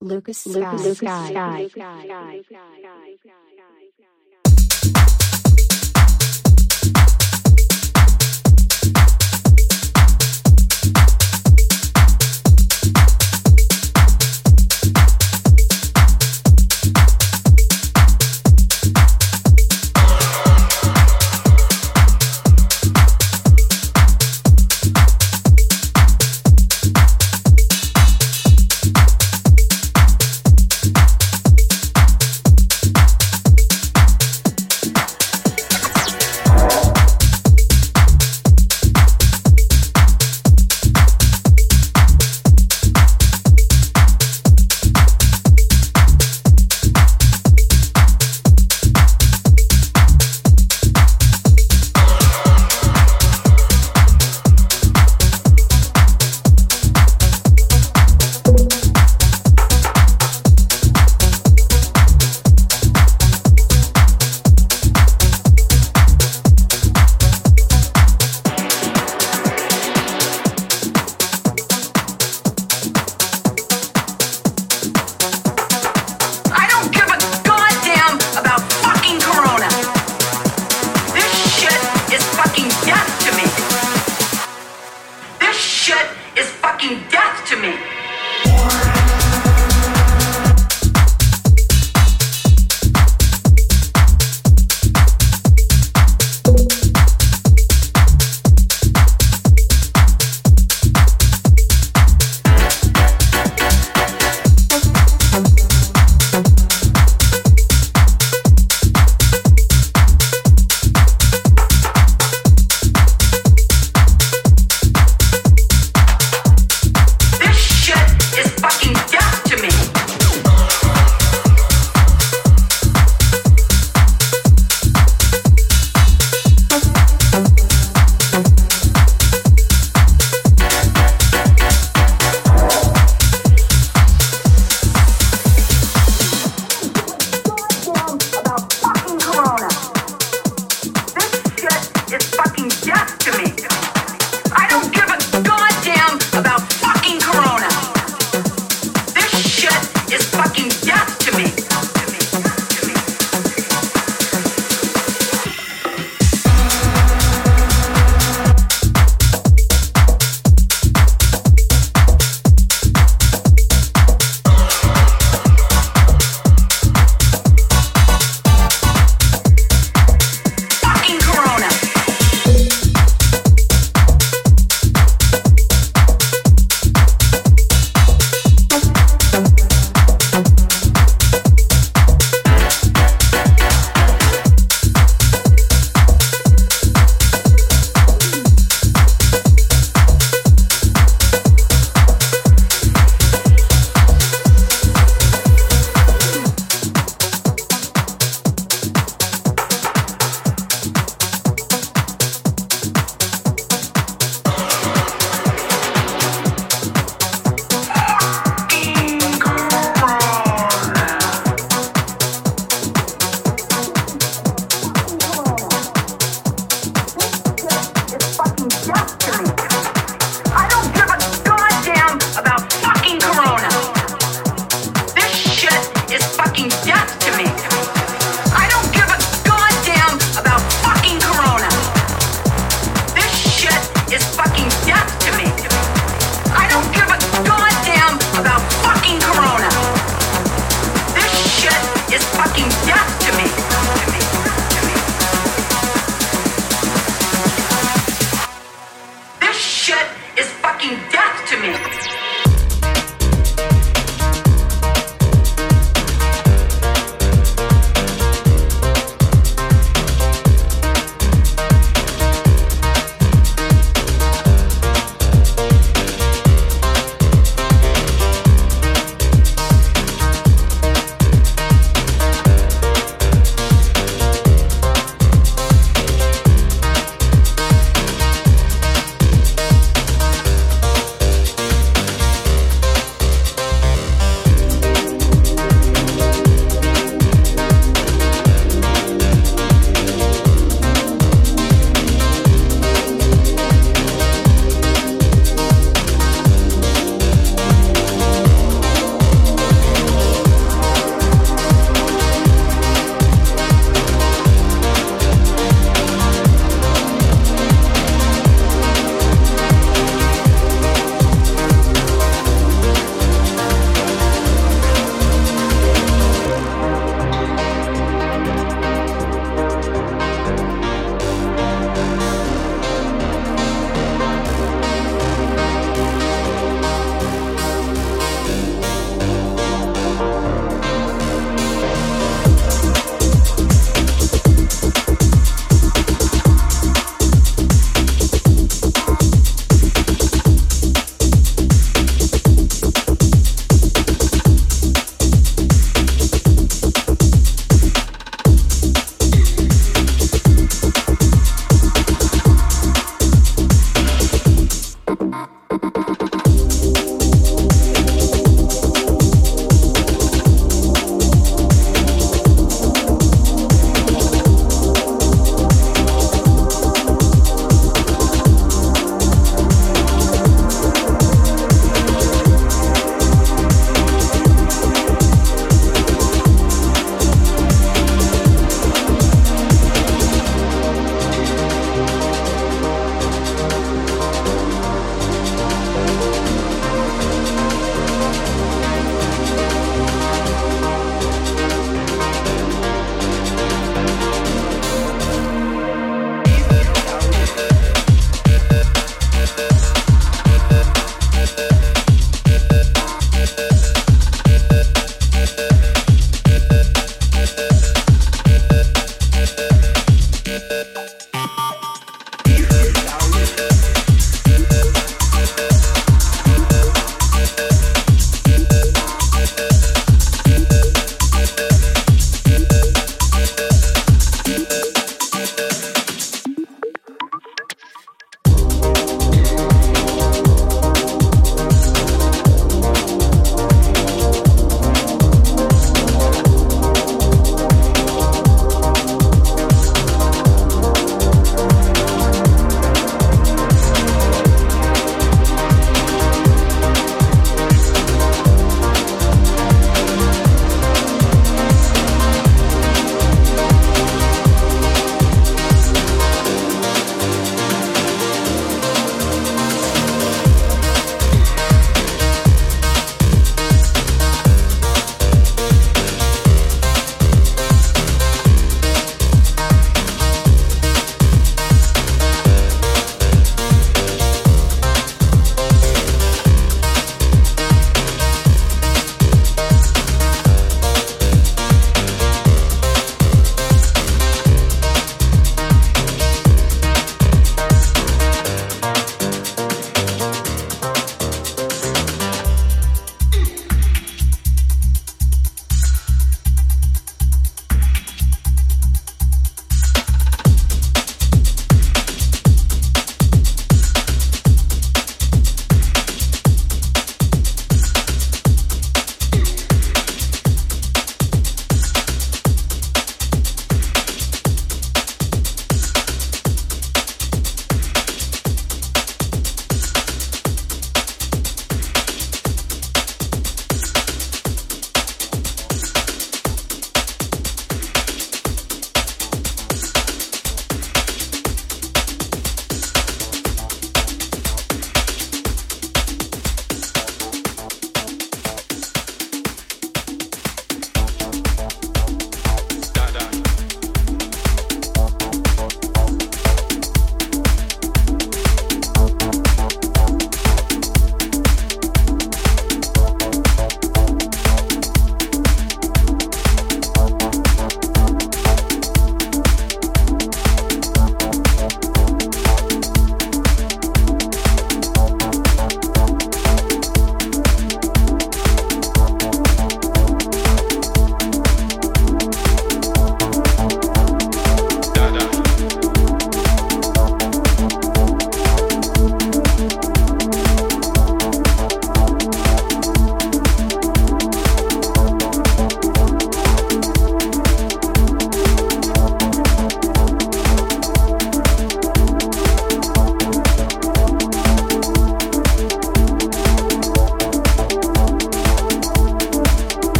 Lucas Sky. Lucas Sky.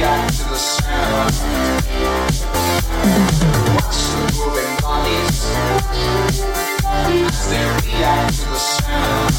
react to the sound. Watch the moving bodies as they react to the sound.